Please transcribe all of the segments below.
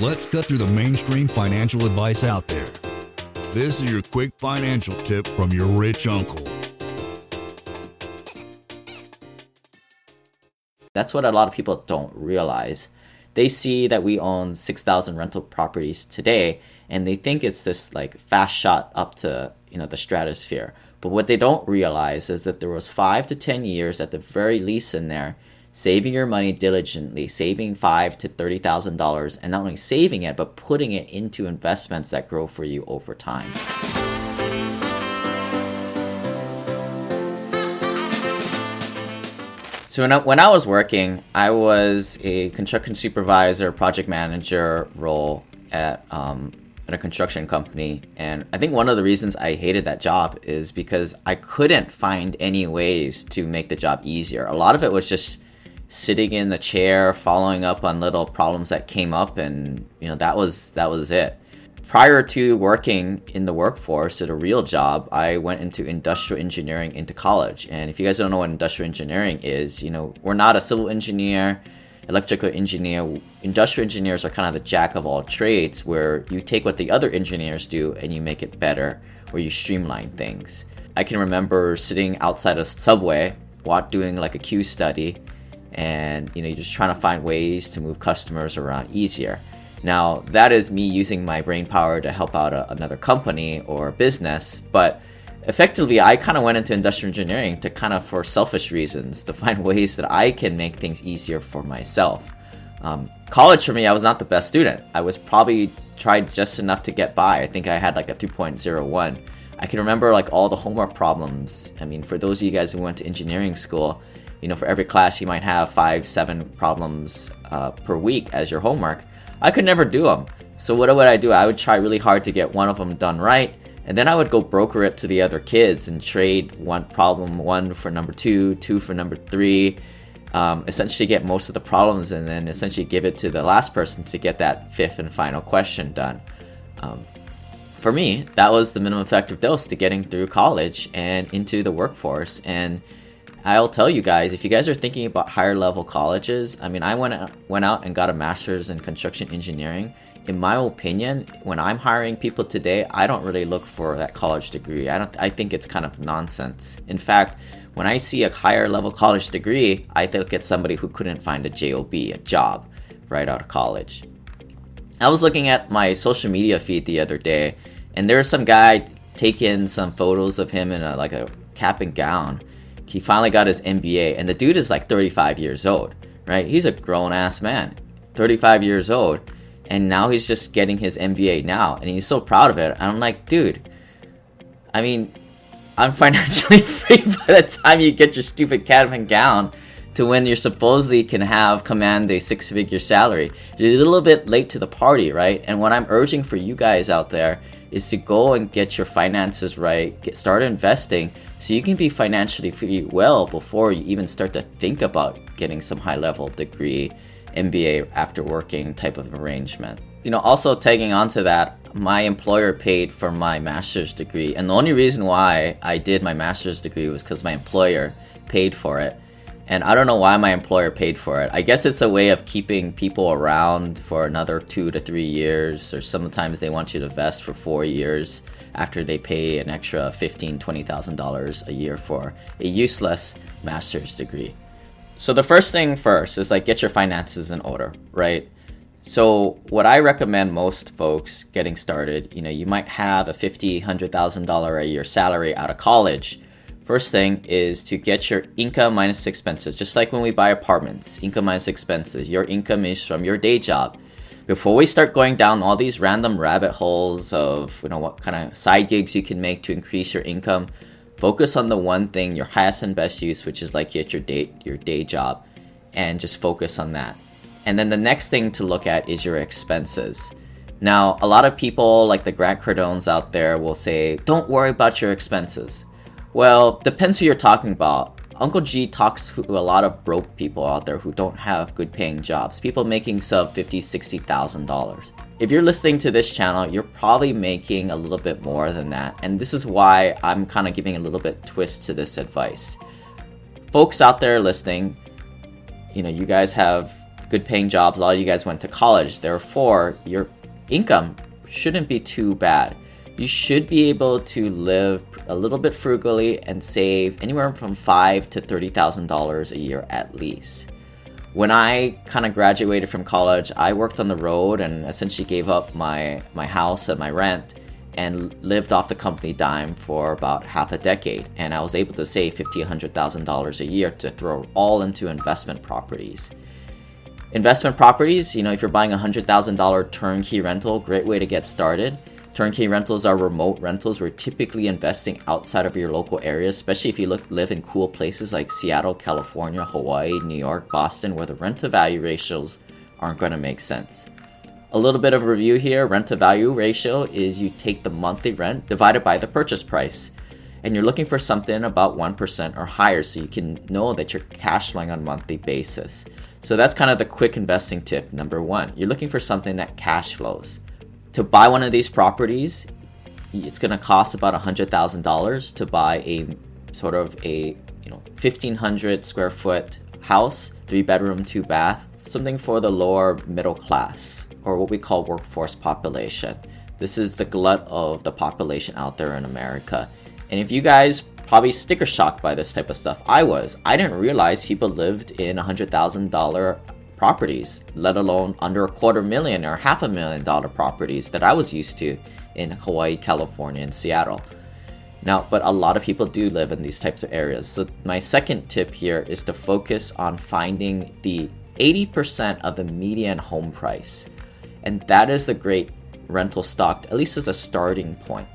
Let's cut through the mainstream financial advice out there. This is your quick financial tip from your rich uncle. That's what a lot of people don't realize. They see that we own 6,000 rental properties today and they think it's this like fast shot up to, you know, the stratosphere. But what they don't realize is that there was 5 to 10 years at the very least in there saving your money diligently, saving five to thirty thousand dollars, and not only saving it but putting it into investments that grow for you over time. So when I, when I was working, I was a construction supervisor, project manager role at um, at a construction company, and I think one of the reasons I hated that job is because I couldn't find any ways to make the job easier. A lot of it was just sitting in the chair, following up on little problems that came up, and you know that was that was it prior to working in the workforce at a real job, I went into industrial engineering into college. And if you guys don't know what industrial engineering is, you know, we're not a civil engineer, electrical engineer. Industrial engineers are kind of the jack of all trades where you take what the other engineers do and you make it better, where you streamline things. I can remember sitting outside a subway, doing like a queue study, and you know, you're just trying to find ways to move customers around easier. Now, that is me using my brain power to help out a, another company or business, but effectively, I kind of went into industrial engineering to kind of for selfish reasons to find ways that I can make things easier for myself. Um, college for me, I was not the best student. I was probably tried just enough to get by. I think I had like a 3.01. I can remember like all the homework problems. I mean, for those of you guys who went to engineering school, you know, for every class you might have five, seven problems uh, per week as your homework. I could never do them. So what would I do? I would try really hard to get one of them done right, and then I would go broker it to the other kids and trade one problem one for number two, two for number three. Um, essentially, get most of the problems, and then essentially give it to the last person to get that fifth and final question done. Um, for me, that was the minimum effective dose to getting through college and into the workforce. And I'll tell you guys, if you guys are thinking about higher level colleges, I mean, I went out, went out and got a master's in construction engineering. In my opinion, when I'm hiring people today, I don't really look for that college degree. I don't. I think it's kind of nonsense. In fact, when I see a higher level college degree, I look at somebody who couldn't find a job, a job, right out of college. I was looking at my social media feed the other day, and there was some guy taking some photos of him in a, like a cap and gown he finally got his MBA, and the dude is like 35 years old, right? He's a grown ass man, 35 years old, and now he's just getting his MBA now, and he's so proud of it. I'm like, dude, I mean, I'm financially free by the time you get your stupid cap and gown to when you supposedly can have command a six figure salary. You're a little bit late to the party, right? And what I'm urging for you guys out there is to go and get your finances right, get start investing so you can be financially free well before you even start to think about getting some high level degree, MBA after working type of arrangement. You know, also tagging onto that, my employer paid for my master's degree, and the only reason why I did my master's degree was because my employer paid for it and I don't know why my employer paid for it. I guess it's a way of keeping people around for another two to three years, or sometimes they want you to vest for four years after they pay an extra fifteen, twenty thousand dollars a year for a useless master's degree. So the first thing first is like get your finances in order, right? So what I recommend most folks getting started, you know, you might have a fifty, hundred thousand dollar a year salary out of college First thing is to get your income minus expenses. Just like when we buy apartments, income minus expenses. Your income is from your day job. Before we start going down all these random rabbit holes of you know what kind of side gigs you can make to increase your income, focus on the one thing, your highest and best use, which is like get your day your day job, and just focus on that. And then the next thing to look at is your expenses. Now, a lot of people like the Grant Cardones out there will say, "Don't worry about your expenses." Well, depends who you're talking about. Uncle G talks to a lot of broke people out there who don't have good paying jobs. People making sub fifty, sixty thousand dollars. If you're listening to this channel, you're probably making a little bit more than that, and this is why I'm kind of giving a little bit twist to this advice. Folks out there listening, you know, you guys have good paying jobs. A lot of you guys went to college. Therefore, your income shouldn't be too bad. You should be able to live a little bit frugally and save anywhere from five to thirty thousand dollars a year at least. When I kind of graduated from college, I worked on the road and essentially gave up my my house and my rent and lived off the company dime for about half a decade. And I was able to save fifty, hundred thousand dollars a year to throw all into investment properties. Investment properties, you know, if you're buying a hundred thousand dollar turnkey rental, great way to get started. Turnkey rentals are remote rentals. We're typically investing outside of your local area, especially if you look, live in cool places like Seattle, California, Hawaii, New York, Boston, where the rent to value ratios aren't going to make sense. A little bit of review here rent to value ratio is you take the monthly rent divided by the purchase price. And you're looking for something about 1% or higher so you can know that you're cash flowing on a monthly basis. So that's kind of the quick investing tip number one. You're looking for something that cash flows to buy one of these properties, it's going to cost about $100,000 to buy a sort of a you know 1500 square foot house, three bedroom, two bath, something for the lower middle class or what we call workforce population. This is the glut of the population out there in America. And if you guys probably sticker shocked by this type of stuff, I was. I didn't realize people lived in $100,000 properties, let alone under a quarter million or half a million dollar properties that I was used to in Hawaii, California, and Seattle. Now, but a lot of people do live in these types of areas. So, my second tip here is to focus on finding the 80% of the median home price. And that is the great rental stock, at least as a starting point.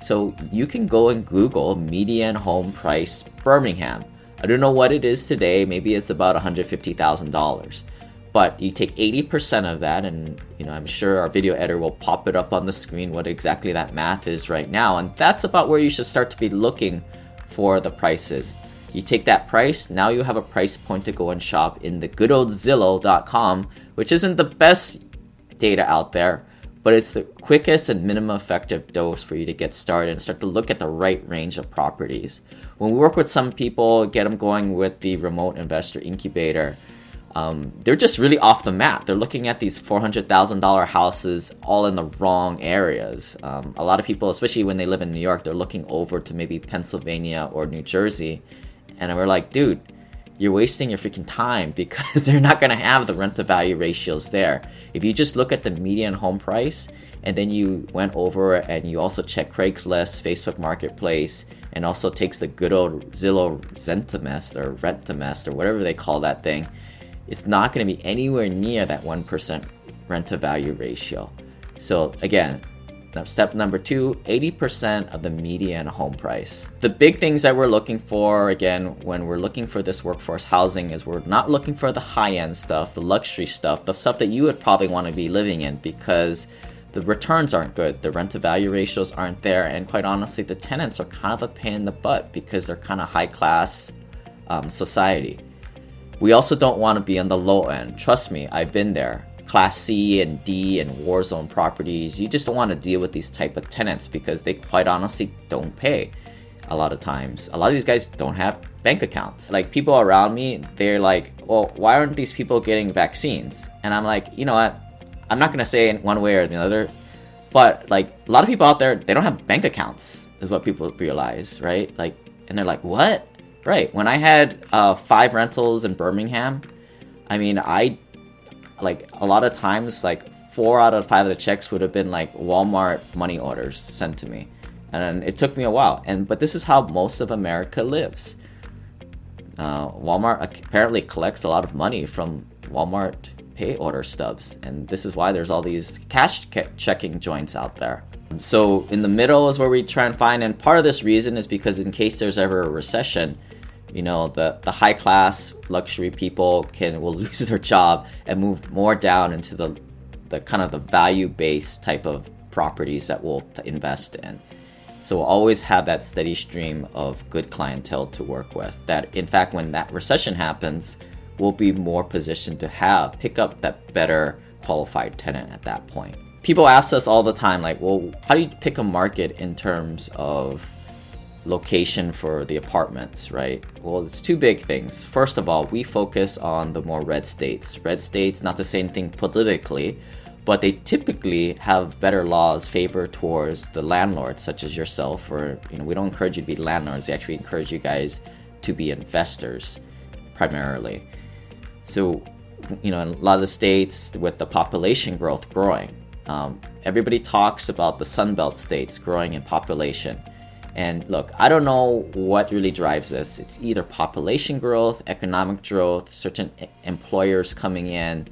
So, you can go and Google median home price Birmingham. I don't know what it is today, maybe it's about $150,000 but you take 80% of that and you know i'm sure our video editor will pop it up on the screen what exactly that math is right now. And that's about where you should start to be looking for the prices. You take that price now you have a price point to go and shop in the good old zillow.com which isn't the best data out there but it's the quickest and minimum effective dose for you to get started and start to look at the right range of properties. When we work with some people get them going with the remote investor incubator um, they're just really off the map. They're looking at these $400,000 houses all in the wrong areas. Um, a lot of people, especially when they live in New York, they're looking over to maybe Pennsylvania or New Jersey. And we're like, dude, you're wasting your freaking time because they're not going to have the rent to value ratios there. If you just look at the median home price and then you went over and you also check Craigslist, Facebook Marketplace, and also takes the good old Zillow Zentimest or Rentimest or whatever they call that thing it's not going to be anywhere near that 1% rent to value ratio. So, again, step number two 80% of the median home price. The big things that we're looking for, again, when we're looking for this workforce housing, is we're not looking for the high end stuff, the luxury stuff, the stuff that you would probably want to be living in because the returns aren't good, the rent to value ratios aren't there, and quite honestly, the tenants are kind of a pain in the butt because they're kind of high class um, society. We also don't want to be on the low end. Trust me, I've been there. Class C and D and war zone properties, you just don't want to deal with these type of tenants because they quite honestly don't pay a lot of times. A lot of these guys don't have bank accounts. Like people around me, they're like, well, why aren't these people getting vaccines? And I'm like, you know what? I'm not going to say in one way or the other, but like a lot of people out there, they don't have bank accounts, is what people realize, right? Like, and they're like, what? Right. When I had uh, five rentals in Birmingham, I mean, I like a lot of times, like four out of five of the checks would have been like Walmart money orders sent to me, and it took me a while. And but this is how most of America lives. Uh, Walmart apparently collects a lot of money from Walmart pay order stubs, and this is why there's all these cash checking joints out there. So in the middle is where we try and find, and part of this reason is because in case there's ever a recession, you know the the high class luxury people can will lose their job and move more down into the the kind of the value based type of properties that we'll invest in. So we'll always have that steady stream of good clientele to work with that in fact when that recession happens we'll be more positioned to have pick up that better qualified tenant at that point. People ask us all the time like well how do you pick a market in terms of location for the apartments, right? Well, it's two big things. First of all, we focus on the more red states. Red states, not the same thing politically, but they typically have better laws favor towards the landlords, such as yourself. Or you know, we don't encourage you to be landlords. We actually encourage you guys to be investors, primarily. So, you know, in a lot of the states with the population growth growing, um, everybody talks about the Sunbelt states growing in population and look, I don't know what really drives this. It's either population growth, economic growth, certain employers coming in.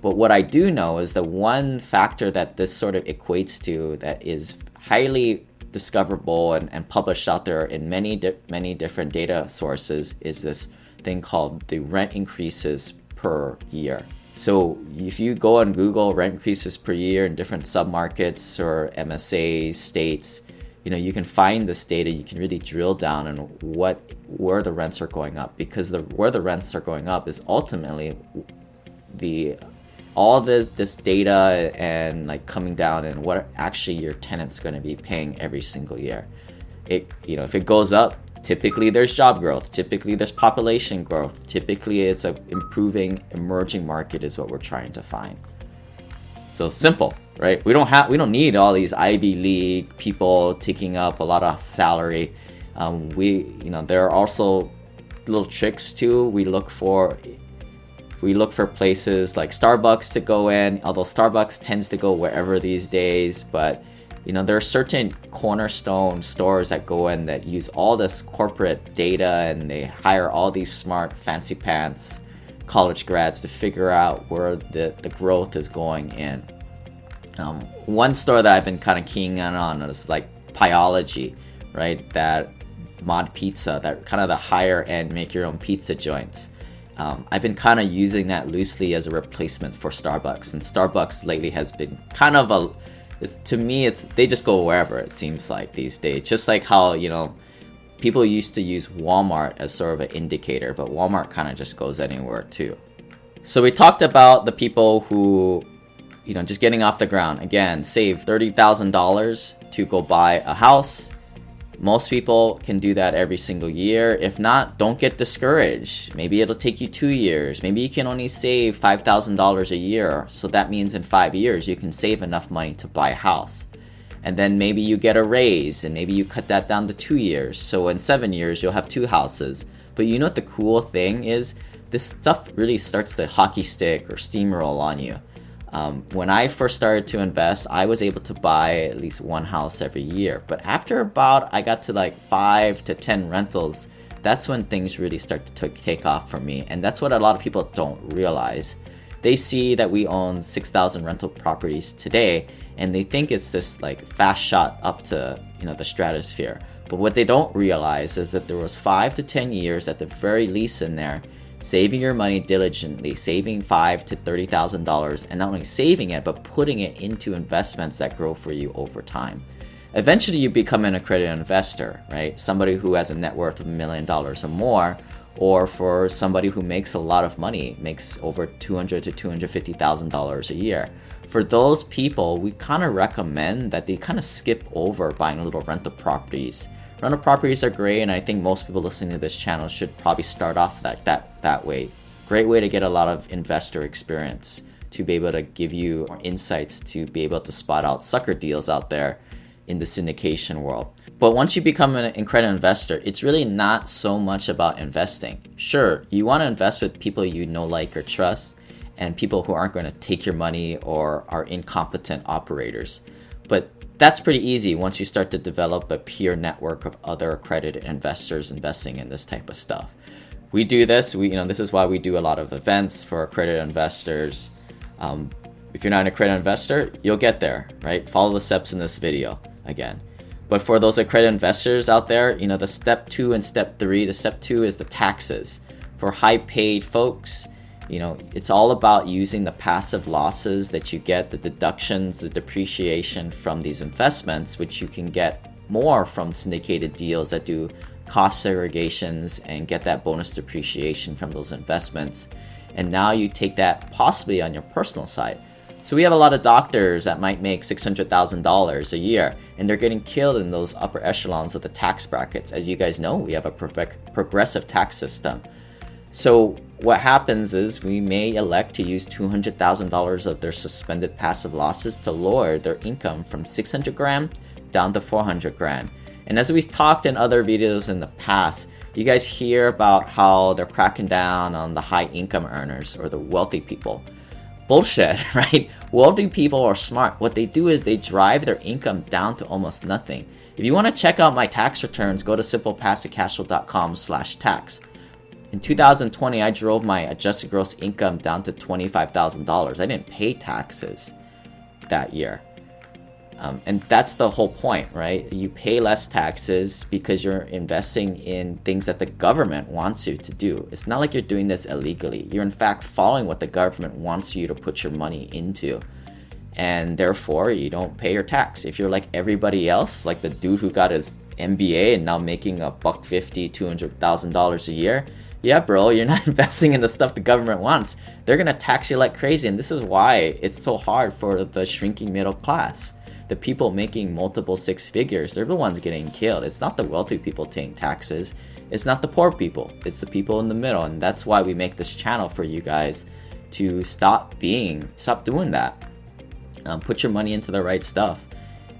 But what I do know is the one factor that this sort of equates to that is highly discoverable and, and published out there in many di- many different data sources is this thing called the rent increases per year. So if you go on Google rent increases per year in different submarkets or MSAs, states, you know you can find this data you can really drill down on what where the rents are going up because the where the rents are going up is ultimately the all the this data and like coming down and what actually your tenant's going to be paying every single year. It you know if it goes up typically there's job growth typically there's population growth typically it's a improving emerging market is what we're trying to find so simple right? We don't have we don't need all these Ivy League people taking up a lot of salary. Um, we you know there are also little tricks too. We look for we look for places like Starbucks to go in, although Starbucks tends to go wherever these days, but you know there are certain cornerstone stores that go in that use all this corporate data and they hire all these smart fancy pants college grads to figure out where the, the growth is going in um, one store that I've been kind of keying in on is like Pieology, right? That mod pizza, that kind of the higher end make your own pizza joints. Um, I've been kind of using that loosely as a replacement for Starbucks, and Starbucks lately has been kind of a. To me, it's they just go wherever it seems like these days. Just like how you know, people used to use Walmart as sort of an indicator, but Walmart kind of just goes anywhere too. So we talked about the people who you know, just getting off the ground. Again, save $30,000 to go buy a house. Most people can do that every single year. If not, don't get discouraged. Maybe it'll take you two years. Maybe you can only save $5,000 a year. So that means in five years, you can save enough money to buy a house. And then maybe you get a raise and maybe you cut that down to two years. So in seven years, you'll have two houses. But you know what the cool thing is? This stuff really starts to hockey stick or steamroll on you um, when I first started to invest, I was able to buy at least one house every year. But after about I got to like five to ten rentals, that's when things really start to take off for me. And that's what a lot of people don't realize. They see that we own 6,000 rental properties today, and they think it's this like fast shot up to you know the stratosphere. But what they don't realize is that there was five to ten years at the very least in there saving your money diligently, saving five to thirty thousand dollars, and not only saving it but putting it into investments that grow for you over time. Eventually, you become an accredited investor, right? Somebody who has a net worth of a million dollars or more, or for somebody who makes a lot of money, makes over two hundred to two hundred fifty thousand dollars a year. For those people, we kind of recommend that they kind of skip over buying little rental properties rental properties are great, and I think most people listening to this channel should probably start off that that that way. Great way to get a lot of investor experience to be able to give you insights to be able to spot out sucker deals out there in the syndication world. But once you become an accredited investor, it's really not so much about investing. Sure, you want to invest with people you know, like, or trust, and people who aren't going to take your money or are incompetent operators. But that's pretty easy once you start to develop a peer network of other accredited investors investing in this type of stuff. We do this. We, you know, this is why we do a lot of events for accredited investors. Um, if you're not an accredited investor, you'll get there, right? Follow the steps in this video again. But for those accredited investors out there, you know, the step two and step three, the step two is the taxes. For high paid folks, you know, it's all about using the passive losses that you get, the deductions, the depreciation from these investments, which you can get more from syndicated deals that do cost segregations and get that bonus depreciation from those investments. And now you take that possibly on your personal side. So we have a lot of doctors that might make $600,000 a year, and they're getting killed in those upper echelons of the tax brackets. As you guys know, we have a perfect progressive tax system. So what happens is we may elect to use $200,000 of their suspended passive losses to lower their income from 600 grand down to 400 grand. And as we've talked in other videos in the past, you guys hear about how they're cracking down on the high income earners or the wealthy people. Bullshit, right? Wealthy people are smart. What they do is they drive their income down to almost nothing. If you want to check out my tax returns, go to simplepassivecashflow.com slash tax. In 2020, I drove my adjusted gross income down to $25,000. I didn't pay taxes that year. Um, and that's the whole point, right? You pay less taxes because you're investing in things that the government wants you to do. It's not like you're doing this illegally. You're in fact following what the government wants you to put your money into. And therefore, you don't pay your tax. If you're like everybody else, like the dude who got his MBA and now making a buck fifty, two hundred thousand dollars a year, yeah, bro, you're not investing in the stuff the government wants. They're gonna tax you like crazy, and this is why it's so hard for the shrinking middle class the people making multiple six figures, they're the ones getting killed. It's not the wealthy people paying taxes. It's not the poor people. It's the people in the middle. And that's why we make this channel for you guys to stop being, stop doing that. Um, put your money into the right stuff.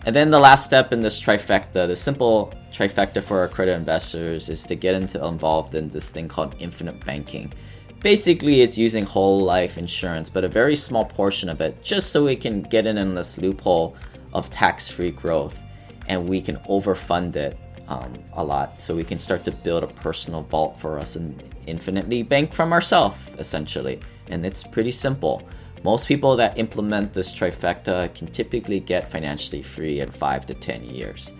And then the last step in this trifecta, the simple trifecta for accredited investors is to get into involved in this thing called infinite banking. Basically, it's using whole life insurance, but a very small portion of it, just so we can get in in this loophole of tax-free growth and we can overfund it um, a lot. So we can start to build a personal vault for us and infinitely bank from ourselves essentially. And it's pretty simple most people that implement this trifecta can typically get financially free in 5 to 10 years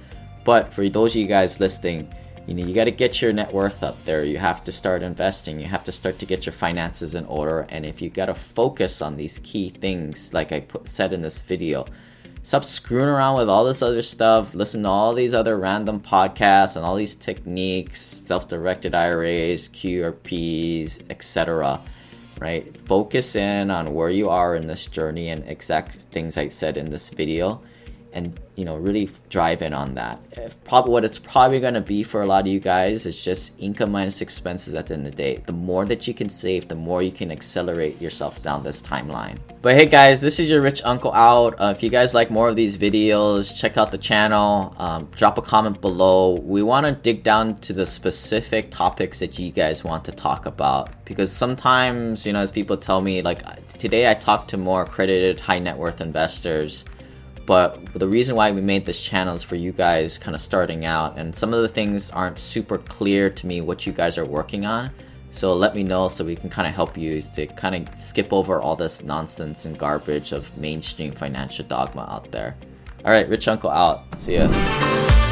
but for those of you guys listening you know you got to get your net worth up there you have to start investing you have to start to get your finances in order and if you got to focus on these key things like i put, said in this video Stop screwing around with all this other stuff. Listen to all these other random podcasts and all these techniques, self-directed IRAs, QRPs, etc. Right? Focus in on where you are in this journey and exact things I said in this video and you know really drive in on that. If probably what it's probably going to be for a lot of you guys is just income minus expenses at the end of the day. The more that you can save the more you can accelerate yourself down this timeline. But hey guys this is your rich uncle out. Uh, if you guys like more of these videos check out the channel. Um, drop a comment below. We want to dig down to the specific topics that you guys want to talk about. Because sometimes you know as people tell me like today i talked to more accredited high net worth investors but the reason why we made this channel is for you guys kind of starting out and some of the things aren't super clear to me what you guys are working on. So let me know so we can kind of help you to kind of skip over all this nonsense and garbage of mainstream financial dogma out there. All right rich uncle out. See ya